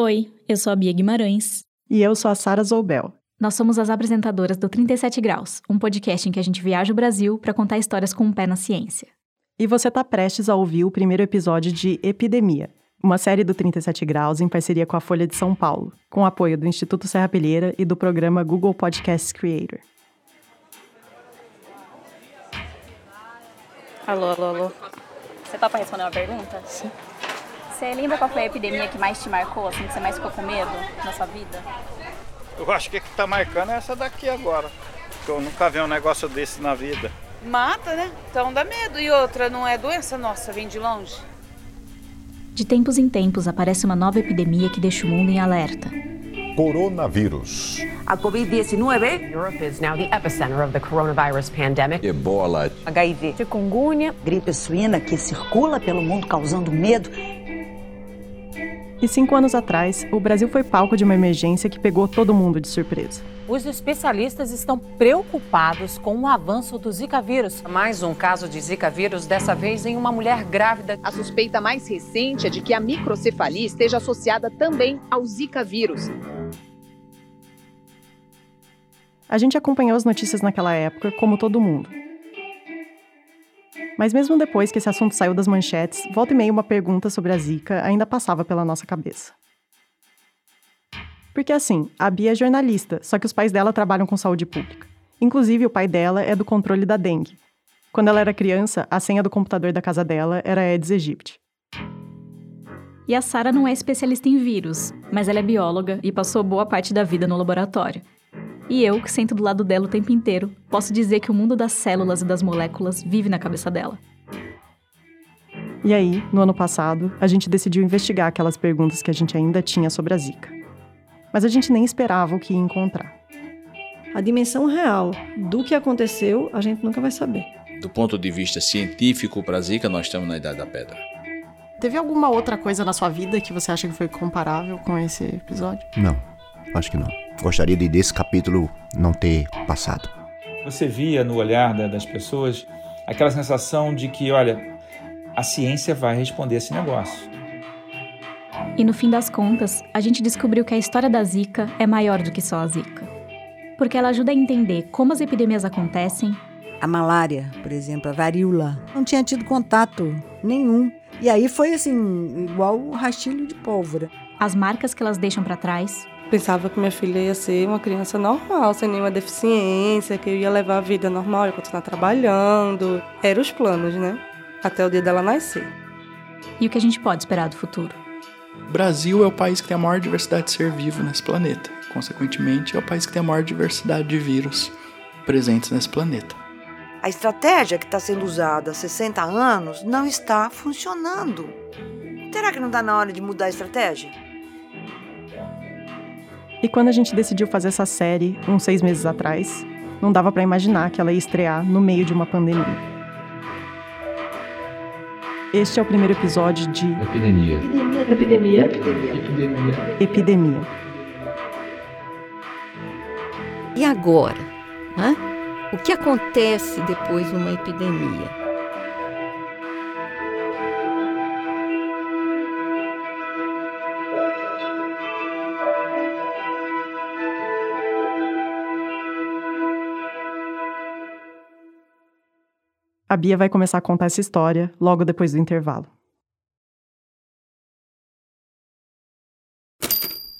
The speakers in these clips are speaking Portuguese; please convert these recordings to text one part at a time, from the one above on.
Oi, eu sou a Bia Guimarães. E eu sou a Sara Zoubel. Nós somos as apresentadoras do 37 Graus, um podcast em que a gente viaja o Brasil para contar histórias com um pé na ciência. E você está prestes a ouvir o primeiro episódio de Epidemia, uma série do 37 Graus em parceria com a Folha de São Paulo, com apoio do Instituto Serra Pilheira e do programa Google Podcasts Creator. Alô, alô, alô. Você topa responder uma pergunta? Sim. Você lembra qual foi a epidemia que mais te marcou, assim, que você mais ficou com medo na sua vida? Eu acho que o que tá marcando é essa daqui agora. Porque eu nunca vi um negócio desse na vida. Mata, né? Então dá medo. E outra, não é doença nossa, vem de longe. De tempos em tempos aparece uma nova epidemia que deixa o mundo em alerta. Coronavírus. A Covid-19. Europe is now the epicenter of the coronavirus pandemic. Ebola. HIV. Chikungunya. Gripe suína que circula pelo mundo causando medo. E cinco anos atrás, o Brasil foi palco de uma emergência que pegou todo mundo de surpresa. Os especialistas estão preocupados com o avanço do Zika vírus. Mais um caso de Zika vírus, dessa vez em uma mulher grávida. A suspeita mais recente é de que a microcefalia esteja associada também ao Zika vírus. A gente acompanhou as notícias naquela época, como todo mundo. Mas mesmo depois que esse assunto saiu das manchetes, volta e meia uma pergunta sobre a Zika ainda passava pela nossa cabeça. Porque assim, a Bia é jornalista, só que os pais dela trabalham com saúde pública. Inclusive, o pai dela é do controle da dengue. Quando ela era criança, a senha do computador da casa dela era Aedes aegypti. E a Sara não é especialista em vírus, mas ela é bióloga e passou boa parte da vida no laboratório. E eu, que sento do lado dela o tempo inteiro, posso dizer que o mundo das células e das moléculas vive na cabeça dela. E aí, no ano passado, a gente decidiu investigar aquelas perguntas que a gente ainda tinha sobre a Zika. Mas a gente nem esperava o que ia encontrar. A dimensão real do que aconteceu, a gente nunca vai saber. Do ponto de vista científico para a Zika, nós estamos na Idade da Pedra. Teve alguma outra coisa na sua vida que você acha que foi comparável com esse episódio? Não, acho que não. Gostaria de desse capítulo não ter passado. Você via no olhar das pessoas aquela sensação de que, olha, a ciência vai responder esse negócio. E no fim das contas, a gente descobriu que a história da Zika é maior do que só a Zika. Porque ela ajuda a entender como as epidemias acontecem. A malária, por exemplo, a varíola, não tinha tido contato nenhum. E aí foi assim, igual o rastilho de pólvora. As marcas que elas deixam para trás Pensava que minha filha ia ser uma criança normal, sem nenhuma deficiência, que eu ia levar a vida normal, ia continuar trabalhando. Eram os planos, né? Até o dia dela nascer. E o que a gente pode esperar do futuro? O Brasil é o país que tem a maior diversidade de ser vivo nesse planeta. Consequentemente, é o país que tem a maior diversidade de vírus presentes nesse planeta. A estratégia que está sendo usada há 60 anos não está funcionando. Será que não está na hora de mudar a estratégia? E quando a gente decidiu fazer essa série, uns seis meses atrás, não dava para imaginar que ela ia estrear no meio de uma pandemia. Este é o primeiro episódio de Epidemia. Epidemia, epidemia, epidemia. Epidemia. Epidemia. E agora? Hã? O que acontece depois de uma epidemia? A Bia vai começar a contar essa história logo depois do intervalo.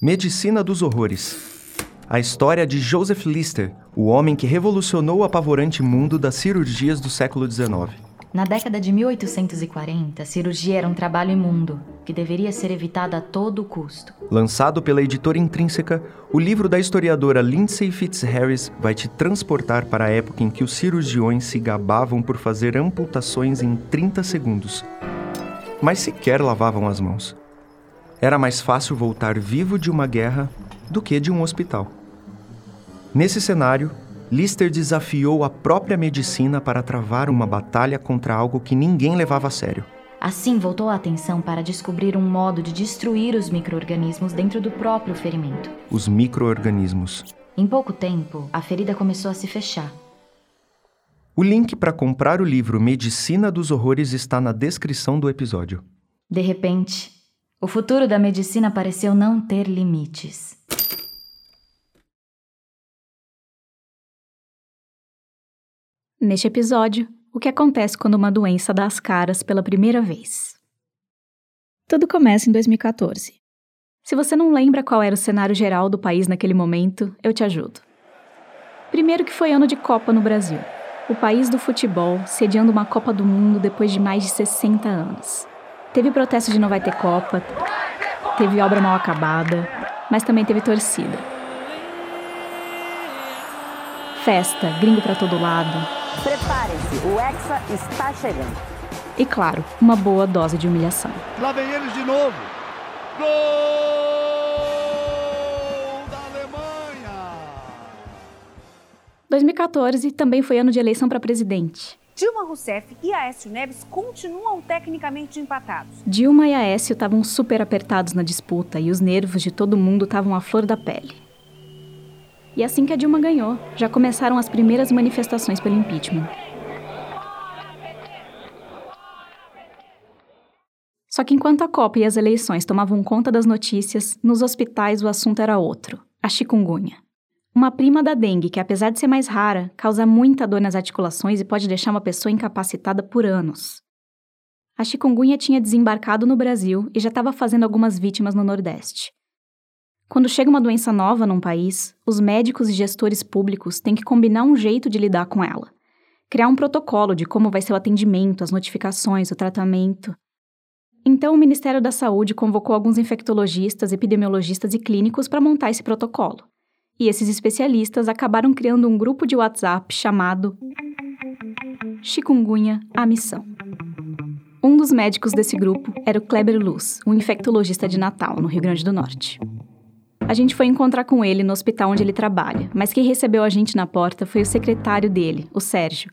Medicina dos Horrores. A história de Joseph Lister, o homem que revolucionou o apavorante mundo das cirurgias do século XIX. Na década de 1840, a cirurgia era um trabalho imundo, que deveria ser evitado a todo custo. Lançado pela editora Intrínseca, o livro da historiadora Lindsay Fitzharris vai te transportar para a época em que os cirurgiões se gabavam por fazer amputações em 30 segundos, mas sequer lavavam as mãos. Era mais fácil voltar vivo de uma guerra do que de um hospital. Nesse cenário, Lister desafiou a própria medicina para travar uma batalha contra algo que ninguém levava a sério. Assim, voltou a atenção para descobrir um modo de destruir os micro-organismos dentro do próprio ferimento. Os micro-organismos. Em pouco tempo, a ferida começou a se fechar. O link para comprar o livro Medicina dos Horrores está na descrição do episódio. De repente, O futuro da medicina pareceu não ter limites. Neste episódio, o que acontece quando uma doença dá as caras pela primeira vez. Tudo começa em 2014. Se você não lembra qual era o cenário geral do país naquele momento, eu te ajudo. Primeiro que foi ano de Copa no Brasil. O país do futebol sediando uma Copa do Mundo depois de mais de 60 anos. Teve protesto de não vai ter Copa, teve obra mal acabada, mas também teve torcida. Festa, gringo para todo lado. Prepare-se, o Hexa está chegando. E claro, uma boa dose de humilhação. Lá vem eles de novo. Gol da Alemanha! 2014 também foi ano de eleição para presidente. Dilma Rousseff e Aécio Neves continuam tecnicamente empatados. Dilma e Aécio estavam super apertados na disputa e os nervos de todo mundo estavam à flor da pele. E assim que a Dilma ganhou, já começaram as primeiras manifestações pelo impeachment. Só que enquanto a Copa e as eleições tomavam conta das notícias, nos hospitais o assunto era outro: a chikungunya. Uma prima da dengue que, apesar de ser mais rara, causa muita dor nas articulações e pode deixar uma pessoa incapacitada por anos. A chikungunya tinha desembarcado no Brasil e já estava fazendo algumas vítimas no Nordeste. Quando chega uma doença nova num país, os médicos e gestores públicos têm que combinar um jeito de lidar com ela. Criar um protocolo de como vai ser o atendimento, as notificações, o tratamento. Então, o Ministério da Saúde convocou alguns infectologistas, epidemiologistas e clínicos para montar esse protocolo. E esses especialistas acabaram criando um grupo de WhatsApp chamado Chikungunya a Missão. Um dos médicos desse grupo era o Kleber Luz, um infectologista de Natal, no Rio Grande do Norte. A gente foi encontrar com ele no hospital onde ele trabalha, mas quem recebeu a gente na porta foi o secretário dele, o Sérgio,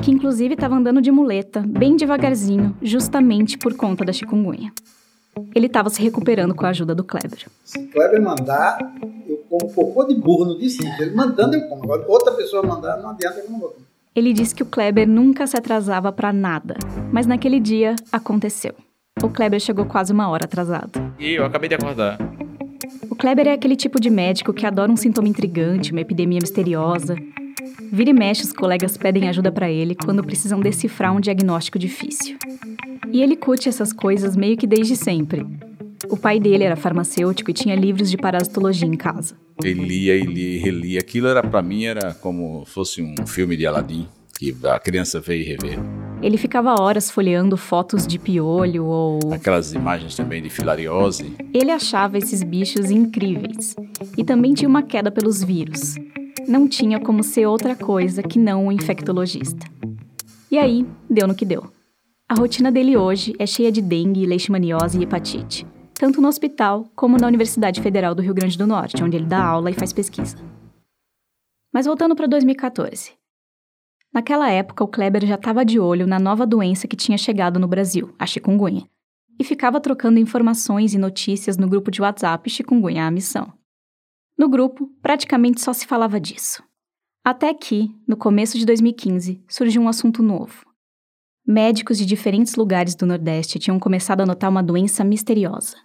que inclusive estava andando de muleta, bem devagarzinho, justamente por conta da chikungunya. Ele estava se recuperando com a ajuda do Kleber. Se Kleber mandar, eu como cocô de burro no dia seguinte. Ele mandando, eu como. Agora, outra pessoa mandar, não adianta, eu não vou comer. Ele disse que o Kleber nunca se atrasava para nada, mas naquele dia aconteceu. O Kleber chegou quase uma hora atrasado. E eu acabei de acordar. O Kleber é aquele tipo de médico que adora um sintoma intrigante, uma epidemia misteriosa. Vira e mexe, os colegas pedem ajuda para ele quando precisam decifrar um diagnóstico difícil. E ele curte essas coisas meio que desde sempre. O pai dele era farmacêutico e tinha livros de parasitologia em casa. Ele lia e lia e relia. Aquilo era para mim era como fosse um filme de Aladdin que a criança e revê. Ele ficava horas folheando fotos de piolho ou Aquelas imagens também de filariose. Ele achava esses bichos incríveis e também tinha uma queda pelos vírus. Não tinha como ser outra coisa que não um infectologista. E aí, deu no que deu. A rotina dele hoje é cheia de dengue, leishmaniose e hepatite, tanto no hospital como na Universidade Federal do Rio Grande do Norte, onde ele dá aula e faz pesquisa. Mas voltando para 2014. Naquela época, o Kleber já estava de olho na nova doença que tinha chegado no Brasil, a chikungunya, e ficava trocando informações e notícias no grupo de WhatsApp Chikungunya a Missão. No grupo, praticamente só se falava disso. Até que, no começo de 2015, surgiu um assunto novo. Médicos de diferentes lugares do Nordeste tinham começado a notar uma doença misteriosa.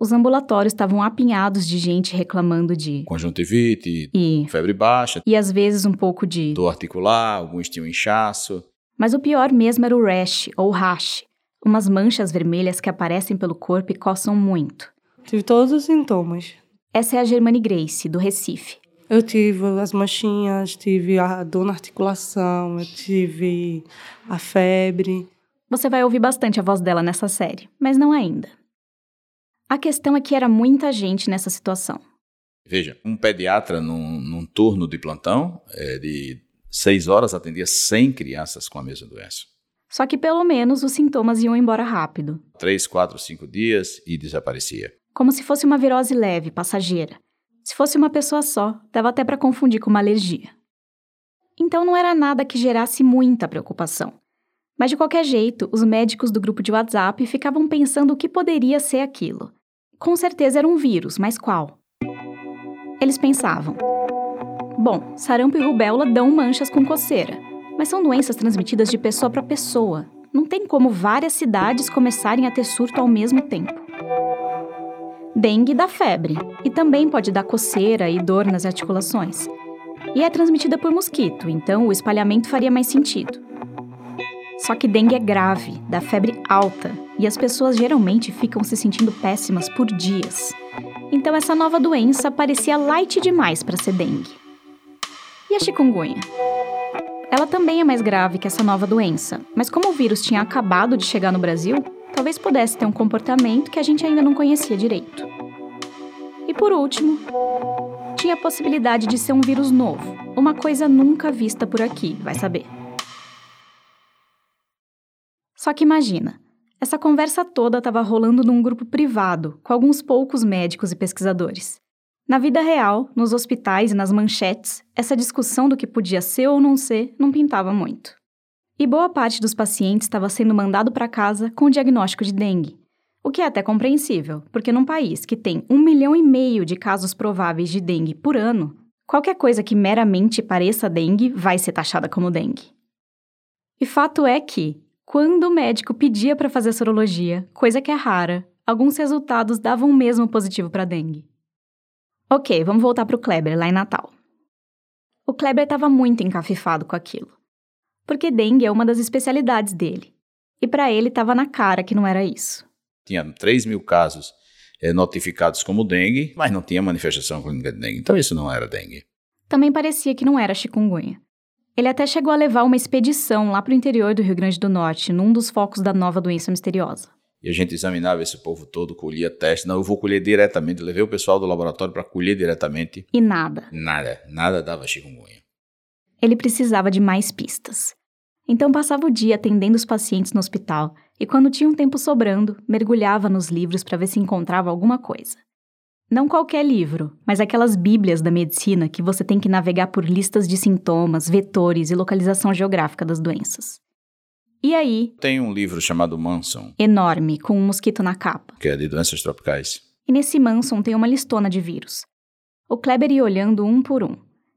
Os ambulatórios estavam apinhados de gente reclamando de Conjuntivite, E- febre baixa, e às vezes um pouco de. dor articular, alguns tinham inchaço. Mas o pior mesmo era o rash ou rash, umas manchas vermelhas que aparecem pelo corpo e coçam muito. Tive todos os sintomas. Essa é a Germane Grace, do Recife. Eu tive as manchinhas, tive a dor na articulação, eu tive a febre. Você vai ouvir bastante a voz dela nessa série, mas não ainda. A questão é que era muita gente nessa situação. Veja, um pediatra num, num turno de plantão é, de seis horas atendia 100 crianças com a mesma doença. Só que pelo menos os sintomas iam embora rápido, Três, quatro, cinco dias e desaparecia. como se fosse uma virose leve, passageira. Se fosse uma pessoa só, dava até para confundir com uma alergia. Então não era nada que gerasse muita preocupação. Mas de qualquer jeito, os médicos do grupo de WhatsApp ficavam pensando o que poderia ser aquilo. Com certeza era um vírus, mas qual? Eles pensavam: bom, sarampo e rubéola dão manchas com coceira, mas são doenças transmitidas de pessoa para pessoa. Não tem como várias cidades começarem a ter surto ao mesmo tempo. Dengue dá febre e também pode dar coceira e dor nas articulações. E é transmitida por mosquito, então o espalhamento faria mais sentido. Só que dengue é grave, dá febre alta e as pessoas geralmente ficam se sentindo péssimas por dias. Então essa nova doença parecia light demais para ser dengue. E a chikungunya? Ela também é mais grave que essa nova doença, mas como o vírus tinha acabado de chegar no Brasil, talvez pudesse ter um comportamento que a gente ainda não conhecia direito. E por último, tinha a possibilidade de ser um vírus novo, uma coisa nunca vista por aqui, vai saber. Só que imagina, essa conversa toda estava rolando num grupo privado, com alguns poucos médicos e pesquisadores. Na vida real, nos hospitais e nas manchetes, essa discussão do que podia ser ou não ser não pintava muito. E boa parte dos pacientes estava sendo mandado para casa com o diagnóstico de dengue. O que é até compreensível, porque num país que tem um milhão e meio de casos prováveis de dengue por ano, qualquer coisa que meramente pareça dengue vai ser taxada como dengue. E fato é que, quando o médico pedia para fazer sorologia, coisa que é rara, alguns resultados davam mesmo positivo para dengue. Ok, vamos voltar para o Kleber, lá em Natal. O Kleber estava muito encafifado com aquilo. Porque dengue é uma das especialidades dele. E para ele estava na cara que não era isso. Tinha 3 mil casos é, notificados como dengue, mas não tinha manifestação clínica de dengue. Então isso não era dengue. Também parecia que não era chikungunya. Ele até chegou a levar uma expedição lá para o interior do Rio Grande do Norte, num dos focos da nova doença misteriosa. E a gente examinava esse povo todo, colhia teste. Não, eu vou colher diretamente. levei o pessoal do laboratório para colher diretamente. E nada. Nada. Nada dava chikungunya. Ele precisava de mais pistas. Então passava o dia atendendo os pacientes no hospital e, quando tinha um tempo sobrando, mergulhava nos livros para ver se encontrava alguma coisa. Não qualquer livro, mas aquelas bíblias da medicina que você tem que navegar por listas de sintomas, vetores e localização geográfica das doenças. E aí? Tem um livro chamado Manson. Enorme, com um mosquito na capa. Que é de doenças tropicais. E nesse Manson tem uma listona de vírus. O Kleber ia olhando um por um.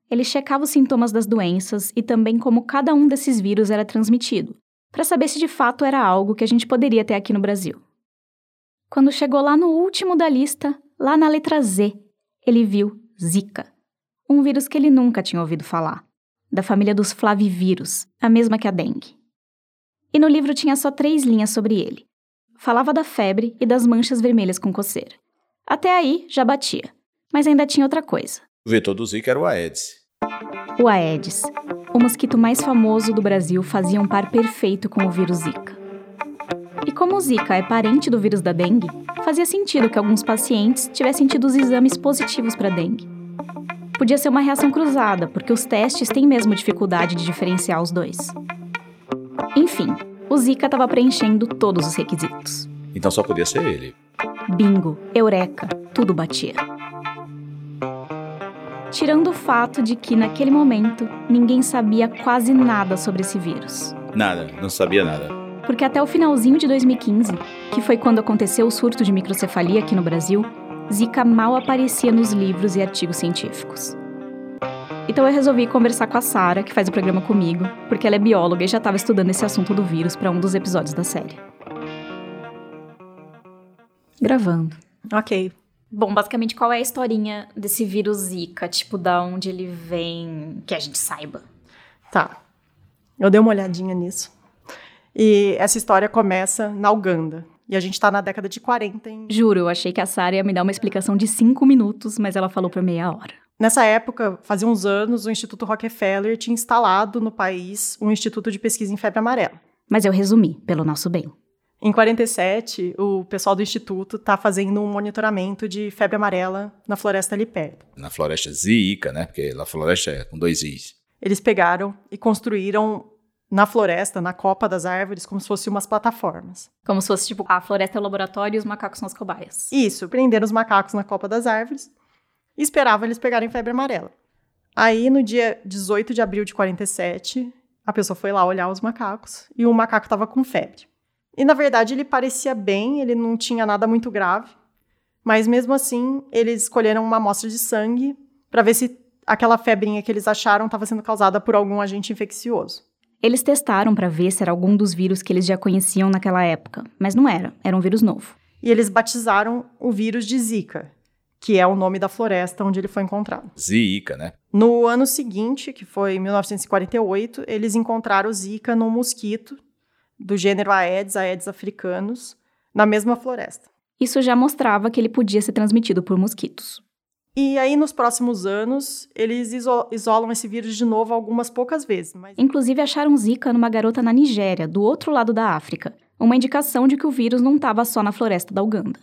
Ele checava os sintomas das doenças e também como cada um desses vírus era transmitido, para saber se de fato era algo que a gente poderia ter aqui no Brasil. Quando chegou lá no último da lista, lá na letra Z, ele viu Zika, um vírus que ele nunca tinha ouvido falar, da família dos flavivírus, a mesma que a dengue. E no livro tinha só três linhas sobre ele. Falava da febre e das manchas vermelhas com coceira. Até aí já batia, mas ainda tinha outra coisa. O vetor do Zika era o Aedes. O Aedes, o mosquito mais famoso do Brasil, fazia um par perfeito com o vírus Zika. E como o Zika é parente do vírus da dengue, fazia sentido que alguns pacientes tivessem tido os exames positivos para dengue. Podia ser uma reação cruzada, porque os testes têm mesmo dificuldade de diferenciar os dois. Enfim, o Zika estava preenchendo todos os requisitos. Então só podia ser ele. Bingo, eureka, tudo batia. Tirando o fato de que, naquele momento, ninguém sabia quase nada sobre esse vírus. Nada, não sabia nada porque até o finalzinho de 2015, que foi quando aconteceu o surto de microcefalia aqui no Brasil, Zika mal aparecia nos livros e artigos científicos. Então eu resolvi conversar com a Sara, que faz o programa comigo, porque ela é bióloga e já estava estudando esse assunto do vírus para um dos episódios da série. Gravando. Ok. Bom, basicamente, qual é a historinha desse vírus Zika? Tipo, da onde ele vem, que a gente saiba. Tá. Eu dei uma olhadinha nisso. E essa história começa na Uganda. E a gente tá na década de 40. Em... Juro, eu achei que a Sara ia me dar uma explicação de cinco minutos, mas ela falou por meia hora. Nessa época, fazia uns anos, o Instituto Rockefeller tinha instalado no país um instituto de pesquisa em febre amarela. Mas eu resumi, pelo nosso bem. Em 47, o pessoal do instituto está fazendo um monitoramento de febre amarela na floresta ali perto. Na floresta Zica, né? Porque a floresta é com dois Is. Eles pegaram e construíram na floresta, na copa das árvores, como se fossem umas plataformas. Como se fosse, tipo, a floresta é o laboratório e os macacos são as cobaias. Isso, prenderam os macacos na copa das árvores e esperavam eles pegarem febre amarela. Aí, no dia 18 de abril de 47, a pessoa foi lá olhar os macacos e o macaco estava com febre. E, na verdade, ele parecia bem, ele não tinha nada muito grave, mas mesmo assim, eles escolheram uma amostra de sangue para ver se aquela febrinha que eles acharam estava sendo causada por algum agente infeccioso. Eles testaram para ver se era algum dos vírus que eles já conheciam naquela época, mas não era, era um vírus novo. E eles batizaram o vírus de Zika, que é o nome da floresta onde ele foi encontrado. Zika, né? No ano seguinte, que foi 1948, eles encontraram o Zika num mosquito do gênero Aedes, Aedes africanos, na mesma floresta. Isso já mostrava que ele podia ser transmitido por mosquitos. E aí, nos próximos anos, eles iso isolam esse vírus de novo algumas poucas vezes. Mas... Inclusive, acharam Zika numa garota na Nigéria, do outro lado da África. Uma indicação de que o vírus não estava só na floresta da Uganda.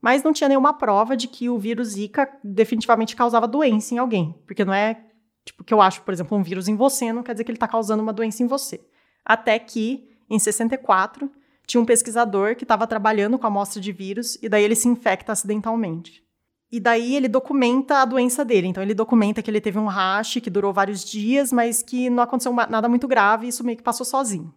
Mas não tinha nenhuma prova de que o vírus Zika definitivamente causava doença em alguém. Porque não é, tipo, que eu acho, por exemplo, um vírus em você, não quer dizer que ele está causando uma doença em você. Até que, em 64, tinha um pesquisador que estava trabalhando com a amostra de vírus e daí ele se infecta acidentalmente. E daí ele documenta a doença dele. Então ele documenta que ele teve um rash que durou vários dias, mas que não aconteceu nada muito grave e isso meio que passou sozinho.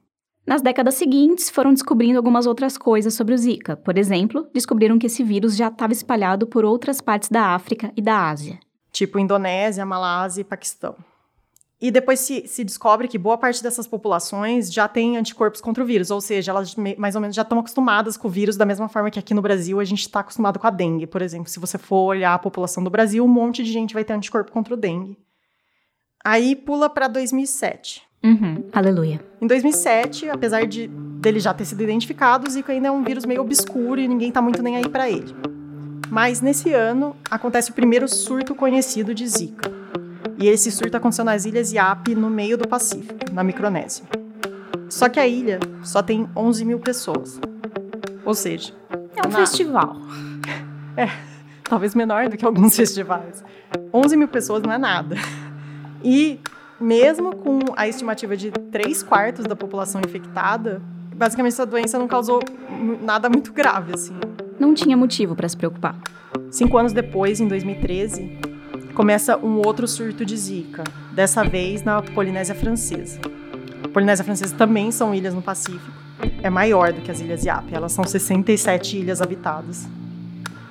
Nas décadas seguintes, foram descobrindo algumas outras coisas sobre o Zika. Por exemplo, descobriram que esse vírus já estava espalhado por outras partes da África e da Ásia. Tipo Indonésia, Malásia e Paquistão. E depois se, se, descobre que boa parte dessas populações já tem anticorpos contra o vírus, ou seja, elas mais ou menos já estão acostumadas com o vírus da mesma forma que aqui no Brasil a gente está acostumado com a dengue. Por exemplo, se você for olhar a população do Brasil, um monte de gente vai ter anticorpo contra o dengue. Aí pula para 2007. Uhum, aleluia. Em 2007, apesar de dele já ter sido identificado, o Zika ainda é um vírus meio obscuro e ninguém está muito nem aí para ele. Mas nesse ano acontece o primeiro surto conhecido de Zika. E esse surto aconteceu nas ilhas Yap, no meio do Pacífico, na Micronésia. Só que a ilha só tem 11 mil pessoas. Ou seja, é um na... festival. É, talvez menor do que alguns festivais. 11 mil pessoas não é nada. E mesmo com a estimativa de 3 quartos da população infectada, basicamente essa doença não causou nada muito grave, assim. Não tinha motivo para se preocupar. Cinco anos depois, em 2013, começa um outro surto de Zika, dessa vez na Polinésia Francesa. A Polinésia Francesa também são ilhas no Pacífico. É maior do que as Ilhas Yap, elas são 67 ilhas habitadas.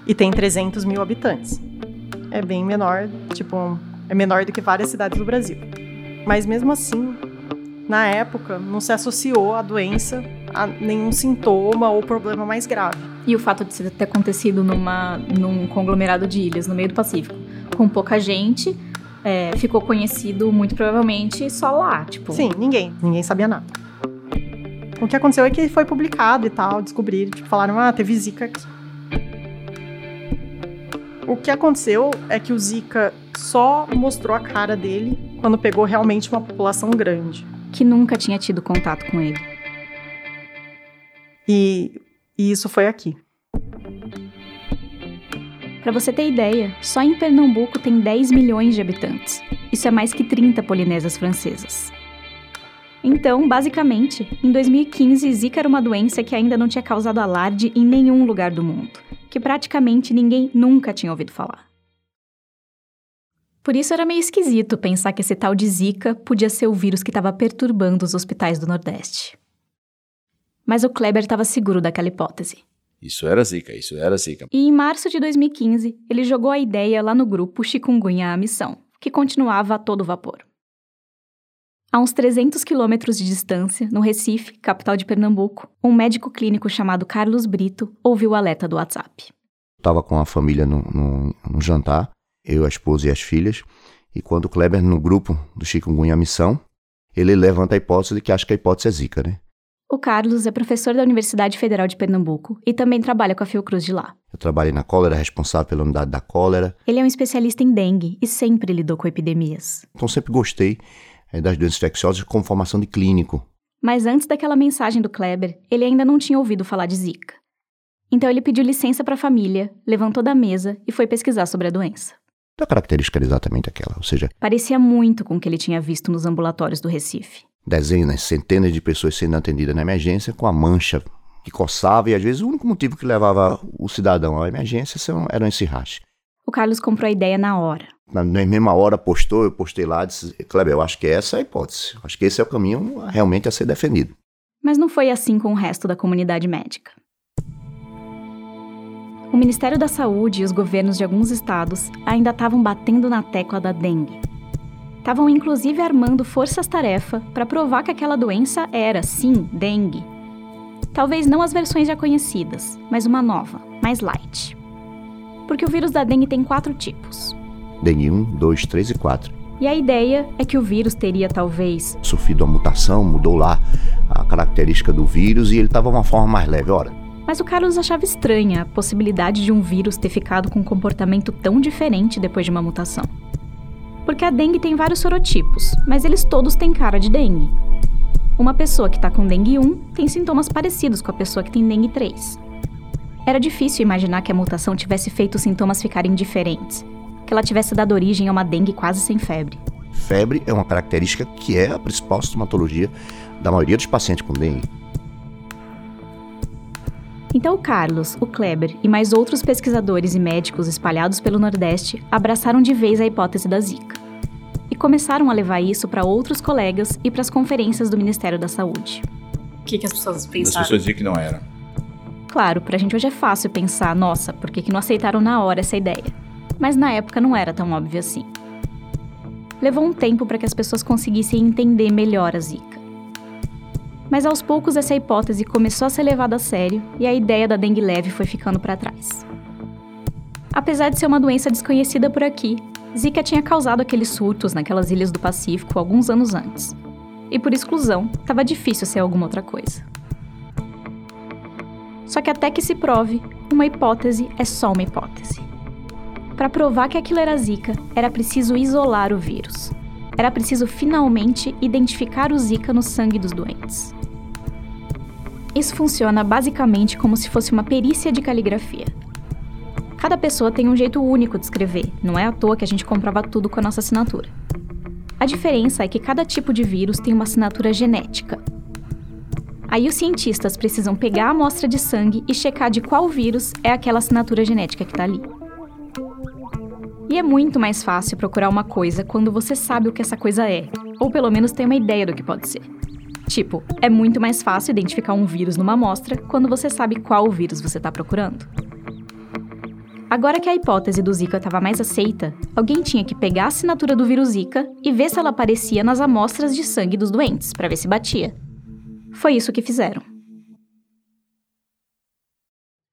E tem 300 mil habitantes. É bem menor, tipo, é menor do que várias cidades do Brasil. Mas mesmo assim, na época, não se associou a doença a nenhum sintoma ou problema mais grave. E o fato de ter acontecido numa, num conglomerado de ilhas no meio do Pacífico com pouca gente, é, ficou conhecido muito provavelmente só lá, tipo. Sim, ninguém, ninguém sabia nada. O que aconteceu é que foi publicado e tal, descobriram, tipo, falaram, ah, teve Zika aqui. O que aconteceu é que o Zika só mostrou a cara dele quando pegou realmente uma população grande. Que nunca tinha tido contato com ele. E, e isso foi aqui. Para você ter ideia, só em Pernambuco tem 10 milhões de habitantes. Isso é mais que 30 polinésias francesas. Então, basicamente, em 2015, Zika era uma doença que ainda não tinha causado alarde em nenhum lugar do mundo, que praticamente ninguém nunca tinha ouvido falar. Por isso era meio esquisito pensar que esse tal de Zika podia ser o vírus que estava perturbando os hospitais do Nordeste. Mas o Kleber estava seguro daquela hipótese. Isso era zica, isso era zica. E em março de 2015, ele jogou a ideia lá no grupo Chikungunya a Missão, que continuava a todo vapor. A uns 300 quilômetros de distância, no Recife, capital de Pernambuco, um médico clínico chamado Carlos Brito ouviu o alerta do WhatsApp. Estava com a família no, no, no, jantar, eu, a esposa e as filhas, e quando o Kleber, no grupo do Chikungunya Missão, ele levanta a hipótese de que acha que a hipótese é zika, né? O Carlos é professor da Universidade Federal de Pernambuco e também trabalha com a Fiocruz de lá. Eu trabalhei na cólera, responsável pela unidade da cólera. Ele é um especialista em dengue e sempre lidou com epidemias. Então sempre gostei é, das doenças infecciosas com formação de clínico. Mas antes daquela mensagem do Kleber, ele ainda não tinha ouvido falar de Zika. Então ele pediu licença para a família, levantou da mesa e foi pesquisar sobre a doença. A característica era exatamente aquela, ou seja... Parecia muito com o que ele tinha visto nos ambulatórios do Recife dezenas, centenas de pessoas sendo atendidas na emergência com a mancha que coçava e às vezes o único motivo que levava o cidadão à emergência eram esse rash. O Carlos comprou a ideia na hora. Na, mesma hora postou, eu postei lá, disse, Kleber, eu acho que essa é a hipótese. Acho que esse é o caminho realmente a ser defendido. Mas não foi assim com o resto da comunidade médica. O Ministério da Saúde e os governos de alguns estados ainda estavam batendo na tecla da dengue, Estavam inclusive armando forças-tarefa para provar que aquela doença era, sim, dengue. Talvez não as versões já conhecidas, mas uma nova, mais light. Porque o vírus da dengue tem quatro tipos. Dengue 1, 2, 3 e 4. E a ideia é que o vírus teria talvez Sofrido uma mutação, mudou lá a característica do vírus e ele estava uma forma mais leve. Ora, Mas o Carlos achava estranha a possibilidade de um vírus ter ficado com um comportamento tão diferente depois de uma mutação. Porque a dengue tem vários sorotipos, mas eles todos têm cara de dengue. Uma pessoa que está com dengue 1 tem sintomas parecidos com a pessoa que tem dengue 3. Era difícil imaginar que a mutação tivesse feito os sintomas ficarem diferentes, que ela tivesse dado origem a uma dengue quase sem febre. febre é uma característica que é a principal sintomatologia da maioria dos pacientes com dengue. Então o Carlos, o Kleber e mais outros pesquisadores e médicos espalhados pelo Nordeste abraçaram de vez a hipótese da Zika. E começaram a levar isso para outros colegas e para as conferências do Ministério da Saúde. O que, que as pessoas As pensaram? pessoas diziam que não era. Claro, pra gente hoje é fácil pensar, nossa, por que, que não aceitaram na hora essa ideia? Mas na época não era tão óbvio assim. Levou um tempo para que as pessoas conseguissem entender melhor a Zika. Mas aos poucos essa hipótese começou a ser levada a sério e a ideia da dengue leve foi ficando para trás. Apesar de ser uma doença desconhecida por aqui, Zika tinha causado aqueles surtos naquelas ilhas do Pacífico alguns anos antes. E por exclusão, estava difícil ser alguma outra coisa. Só que até que se prove, uma hipótese é só uma hipótese. Para provar que aquilo era Zika, era preciso isolar o vírus. Era preciso finalmente identificar o Zika no sangue dos doentes. Isso funciona basicamente como se fosse uma perícia de caligrafia. Cada pessoa tem um jeito único de escrever, não é à toa que a gente comprova tudo com a nossa assinatura. A diferença é que cada tipo de vírus tem uma assinatura genética. Aí os cientistas precisam pegar a amostra de sangue e checar de qual vírus é aquela assinatura genética que está ali. E é muito mais fácil procurar uma coisa quando você sabe o que essa coisa é, ou pelo menos tem uma ideia do que pode ser. Tipo, é muito mais fácil identificar um vírus numa amostra quando você sabe qual vírus você está procurando. Agora que a hipótese do Zika estava mais aceita, alguém tinha que pegar a assinatura do vírus Zika e ver se ela aparecia nas amostras de sangue dos doentes, para ver se batia. Foi isso que fizeram.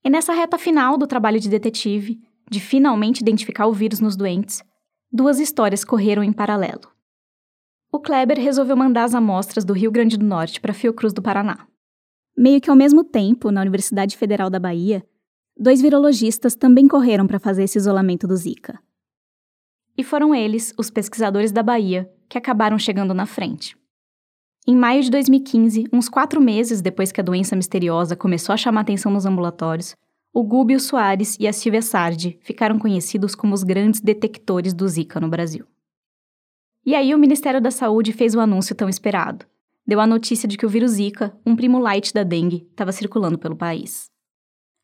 E nessa reta final do trabalho de detetive, de finalmente identificar o vírus nos doentes, duas histórias correram em paralelo. O Kleber resolveu mandar as amostras do Rio Grande do Norte para Fiocruz do Paraná. Meio que ao mesmo tempo, na Universidade Federal da Bahia, dois virologistas também correram para fazer esse isolamento do Zika. E foram eles, os pesquisadores da Bahia, que acabaram chegando na frente. Em maio de 2015, uns quatro meses depois que a doença misteriosa começou a chamar atenção nos ambulatórios, o Gúbio Soares e a Silvia Sardi ficaram conhecidos como os grandes detectores do Zika no Brasil. E aí o Ministério da Saúde fez o anúncio tão esperado. Deu a notícia de que o vírus Zika, um primo light da dengue, estava circulando pelo país.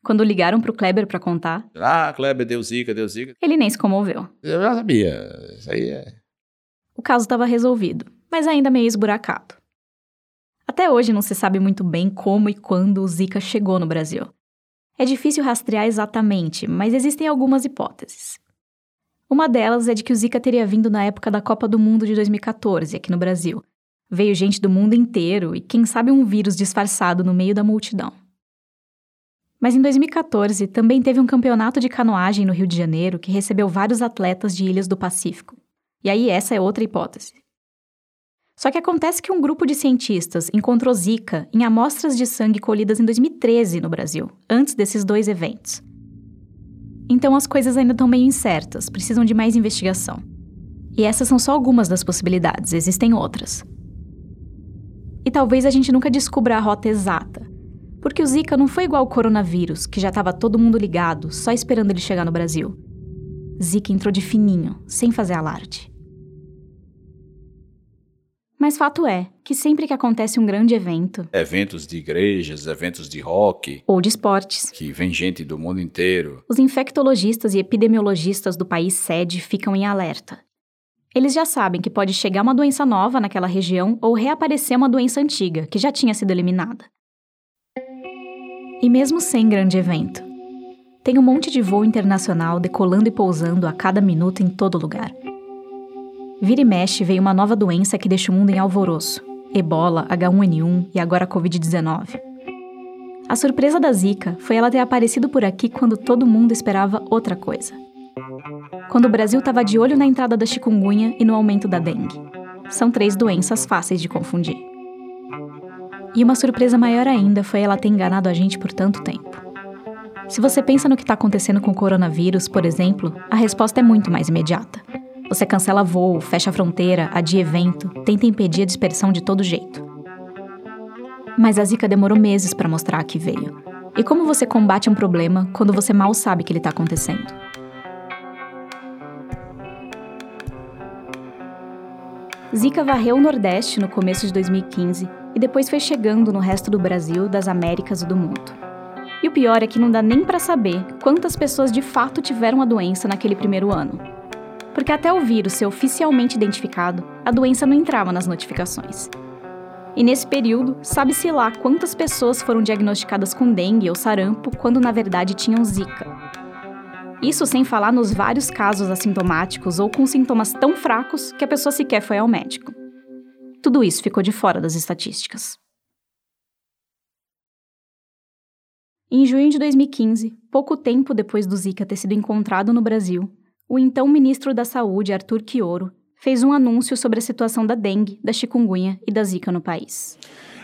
Quando ligaram para o Kleber para contar, Ah, Kleber, deu zica, deu zica. ele nem se comoveu. Eu já sabia. Isso aí é. O caso estava resolvido, mas ainda meio esburacado. Até hoje não se sabe muito bem como e quando o Zika chegou no Brasil. É difícil rastrear exatamente, mas existem algumas hipóteses. Uma delas é de que o Zika teria vindo na época da Copa do Mundo de 2014, aqui no Brasil. Veio gente do mundo inteiro e, quem sabe, um vírus disfarçado no meio da multidão. Mas em 2014 também teve um campeonato de canoagem no Rio de Janeiro que recebeu vários atletas de ilhas do Pacífico. E aí essa é outra hipótese. Só que acontece que um grupo de cientistas encontrou Zika em amostras de sangue colhidas em 2013 no Brasil, antes desses dois eventos. Então as coisas ainda estão meio incertas, precisam de mais investigação. E essas são só algumas das possibilidades, existem outras. E talvez a gente nunca descubra a rota exata, porque o Zika não foi igual ao coronavírus, que já estava todo mundo ligado, só esperando ele chegar no Brasil. Zika entrou de fininho, sem fazer alarde. Mas fato é que sempre que acontece um grande evento, Eventos de igrejas, eventos de rock, ou de esportes, que vem gente do mundo inteiro. os infectologistas e epidemiologistas do país sede ficam em alerta. Eles já sabem que pode chegar uma doença nova naquela região ou reaparecer uma doença antiga, que já tinha sido eliminada. E mesmo sem grande evento, tem um monte de voo internacional decolando e pousando a cada minuto em todo lugar. Vira e mexe veio uma nova doença que deixa o mundo em alvoroço: ebola, H1N1 e agora a Covid-19. A surpresa da Zika foi ela ter aparecido por aqui quando todo mundo esperava outra coisa. Quando o Brasil estava de olho na entrada da chikungunya e no aumento da dengue. São três doenças fáceis de confundir. E uma surpresa maior ainda foi ela ter enganado a gente por tanto tempo. Se você pensa no que está acontecendo com o coronavírus, por exemplo, a resposta é muito mais imediata. Você cancela voo, fecha a fronteira, adia evento, tenta impedir a dispersão de todo jeito. Mas a Zika demorou meses para mostrar que veio. E como você combate um problema quando você mal sabe que ele está acontecendo? Zika varreu o Nordeste no começo de 2015 e depois foi chegando no resto do Brasil, das Américas e do mundo. E o pior é que não dá nem para saber quantas pessoas de fato tiveram a doença naquele primeiro ano. Porque até o vírus ser oficialmente identificado, a doença não entrava nas notificações. E nesse período, sabe-se lá quantas pessoas foram diagnosticadas com dengue ou sarampo quando na verdade tinham zika. Isso sem falar nos vários casos assintomáticos ou com sintomas tão fracos que a pessoa sequer foi ao médico. Tudo isso ficou de fora das estatísticas. Em junho de 2015, pouco tempo depois do Zika ter sido encontrado no Brasil, o então ministro da Saúde, Arthur Quioro, fez um anúncio sobre a situação da dengue, da chikungunya e da zika no país.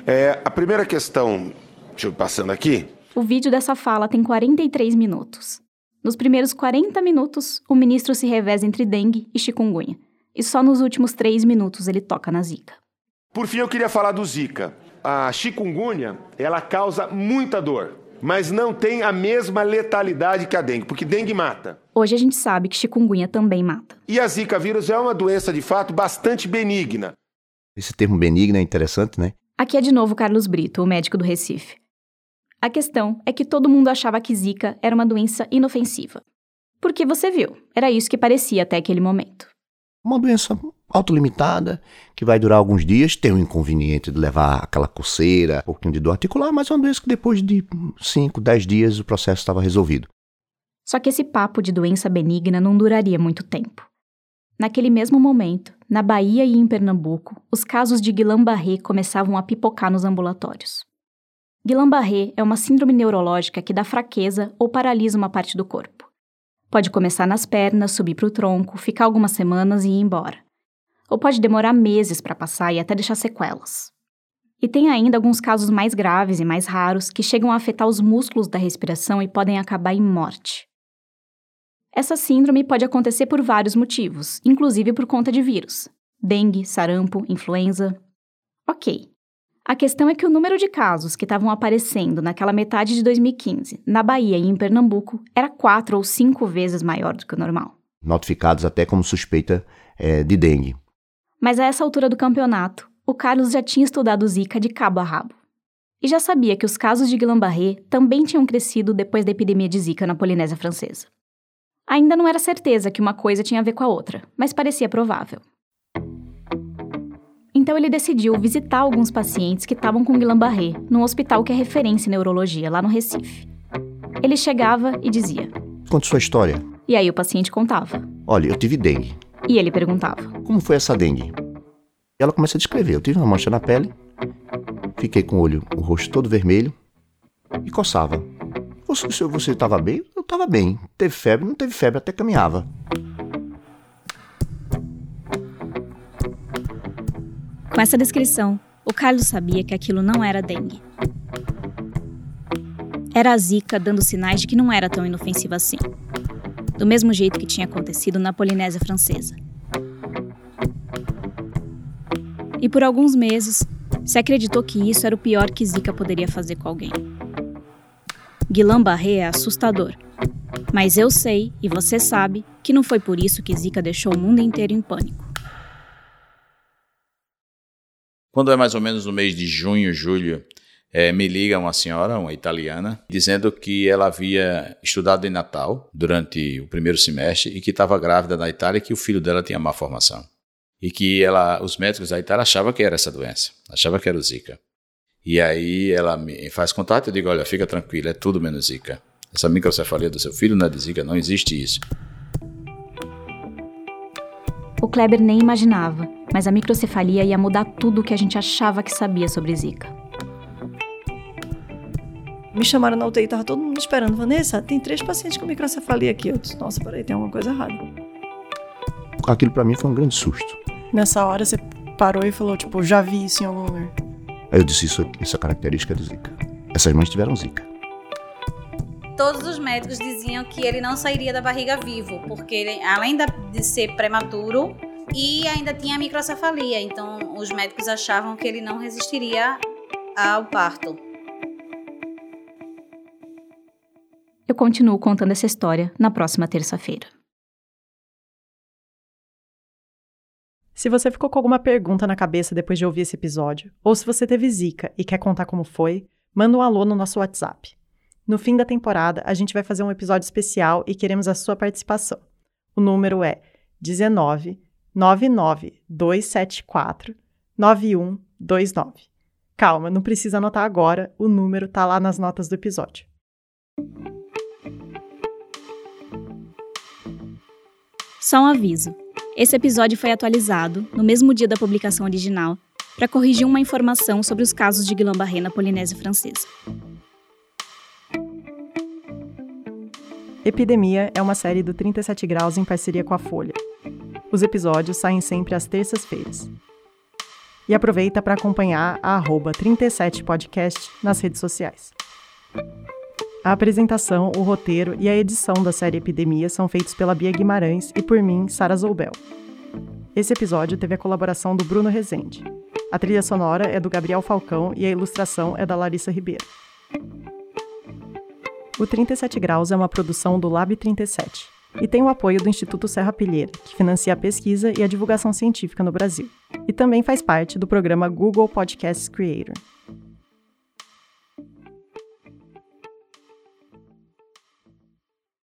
É, a primeira questão, deixa eu passando aqui. O vídeo dessa fala tem 43 minutos. Nos primeiros 40 minutos, o ministro se reveza entre dengue e chikungunya. E só nos últimos 3 minutos ele toca na zika. Por fim, eu queria falar do zika. A chikungunya, ela causa muita dor mas não tem a mesma letalidade que a dengue, porque dengue mata. Hoje a gente sabe que chikungunya também mata. E a Zika vírus é uma doença de fato bastante benigna. Esse termo benigna é interessante, né? Aqui é de novo Carlos Brito, o médico do Recife. A questão é que todo mundo achava que Zika era uma doença inofensiva. Porque você viu, era isso que parecia até aquele momento. Uma doença autolimitada, que vai durar alguns dias, tem o inconveniente de levar aquela coceira, um pouquinho de dor articular, mas é uma doença que depois de 5, 10 dias o processo estava resolvido. Só que esse papo de doença benigna não duraria muito tempo. Naquele mesmo momento, na Bahia e em Pernambuco, os casos de Guillain-Barré começavam a pipocar nos ambulatórios. Guillain-Barré é uma síndrome neurológica que dá fraqueza ou paralisa uma parte do corpo. Pode começar nas pernas, subir para o tronco, ficar algumas semanas e ir embora ou pode demorar meses para passar e até deixar sequelas. E tem ainda alguns casos mais graves e mais raros que chegam a afetar os músculos da respiração e podem acabar em morte. Essa síndrome pode acontecer por vários motivos, inclusive por conta de vírus. Dengue, sarampo, influenza. Ok. A questão é que o número de casos que estavam aparecendo naquela metade de 2015, na Bahia e em Pernambuco, era quatro ou cinco vezes maior do que o normal. Notificados até como suspeita é, de dengue. Mas a essa altura do campeonato, o Carlos já tinha estudado Zika de cabo a rabo. E já sabia que os casos de Guillain-Barré também tinham crescido depois da epidemia de Zika na Polinésia Francesa. Ainda não era certeza que uma coisa tinha a ver com a outra, mas parecia provável. Então ele decidiu visitar alguns pacientes que estavam com Guillain-Barré num hospital que é referência em neurologia lá no Recife. Ele chegava e dizia: Conte sua história. E aí o paciente contava: Olha, eu tive dengue. E ele perguntava: Como foi essa dengue? E ela começa a descrever: Eu tive uma mancha na pele, fiquei com o olho, o rosto todo vermelho e coçava. Você, você estava bem? Eu estava bem. Teve febre? Não teve febre, até caminhava. Com essa descrição, o Carlos sabia que aquilo não era dengue. Era a zika dando sinais de que não era tão inofensiva assim do mesmo jeito que tinha acontecido na Polinésia Francesa. E por alguns meses, se acreditou que isso era o pior que Zika poderia fazer com alguém. Guillain-Barré é assustador, mas eu sei, e você sabe, que não foi por isso que Zika deixou o mundo inteiro em pânico. Quando é mais ou menos no mês de junho, julho, é, me liga uma senhora, uma italiana, dizendo que ela havia estudado em Natal durante o primeiro semestre e que estava grávida na Itália e que o filho dela tinha má formação. E que ela, os médicos da Itália achavam que era essa doença, achavam que era o Zika. E aí ela me faz contato e eu digo, olha, fica tranquila, é tudo menos Zika. Essa microcefalia do seu filho não é de Zika, não existe isso. O Kleber nem imaginava, mas a microcefalia ia mudar tudo o que a gente achava que sabia sobre Zika. Me chamaram na UTI, tava todo mundo esperando. Vanessa, tem três pacientes com microcefalia aqui. Eu disse, nossa, peraí, tem alguma coisa errada. Aquilo para mim foi um grande susto. Nessa hora você parou e falou, tipo, já vi isso em algum lugar. Aí eu disse, isso, isso é característica do Zika. Essas mães tiveram Zika. Todos os médicos diziam que ele não sairia da barriga vivo, porque ele, além de ser prematuro, e ainda tinha microcefalia, então os médicos achavam que ele não resistiria ao parto. Eu continuo contando essa história na próxima terça-feira. Se você ficou com alguma pergunta na cabeça depois de ouvir esse episódio, ou se você teve zika e quer contar como foi, manda um alô no nosso WhatsApp. No fim da temporada, a gente vai fazer um episódio especial e queremos a sua participação. O número é 19 99274 9129. Calma, não precisa anotar agora, o número tá lá nas notas do episódio. Só um aviso. Esse episódio foi atualizado no mesmo dia da publicação original para corrigir uma informação sobre os casos de Guillain-Barré na Polinésia Francesa. Epidemia é uma série do 37 Graus em parceria com a Folha. Os episódios saem sempre às terças-feiras. E aproveita para acompanhar a 37podcast nas redes sociais. A apresentação, o roteiro e a edição da série Epidemia são feitos pela Bia Guimarães e por mim, Sara Zoubel. Esse episódio teve a colaboração do Bruno Rezende. A trilha sonora é do Gabriel Falcão e a ilustração é da Larissa Ribeiro. O 37 Graus é uma produção do Lab 37 e tem o apoio do Instituto Serra Pilheira, que financia a pesquisa e a divulgação científica no Brasil. E também faz parte do programa Google Podcast Creator.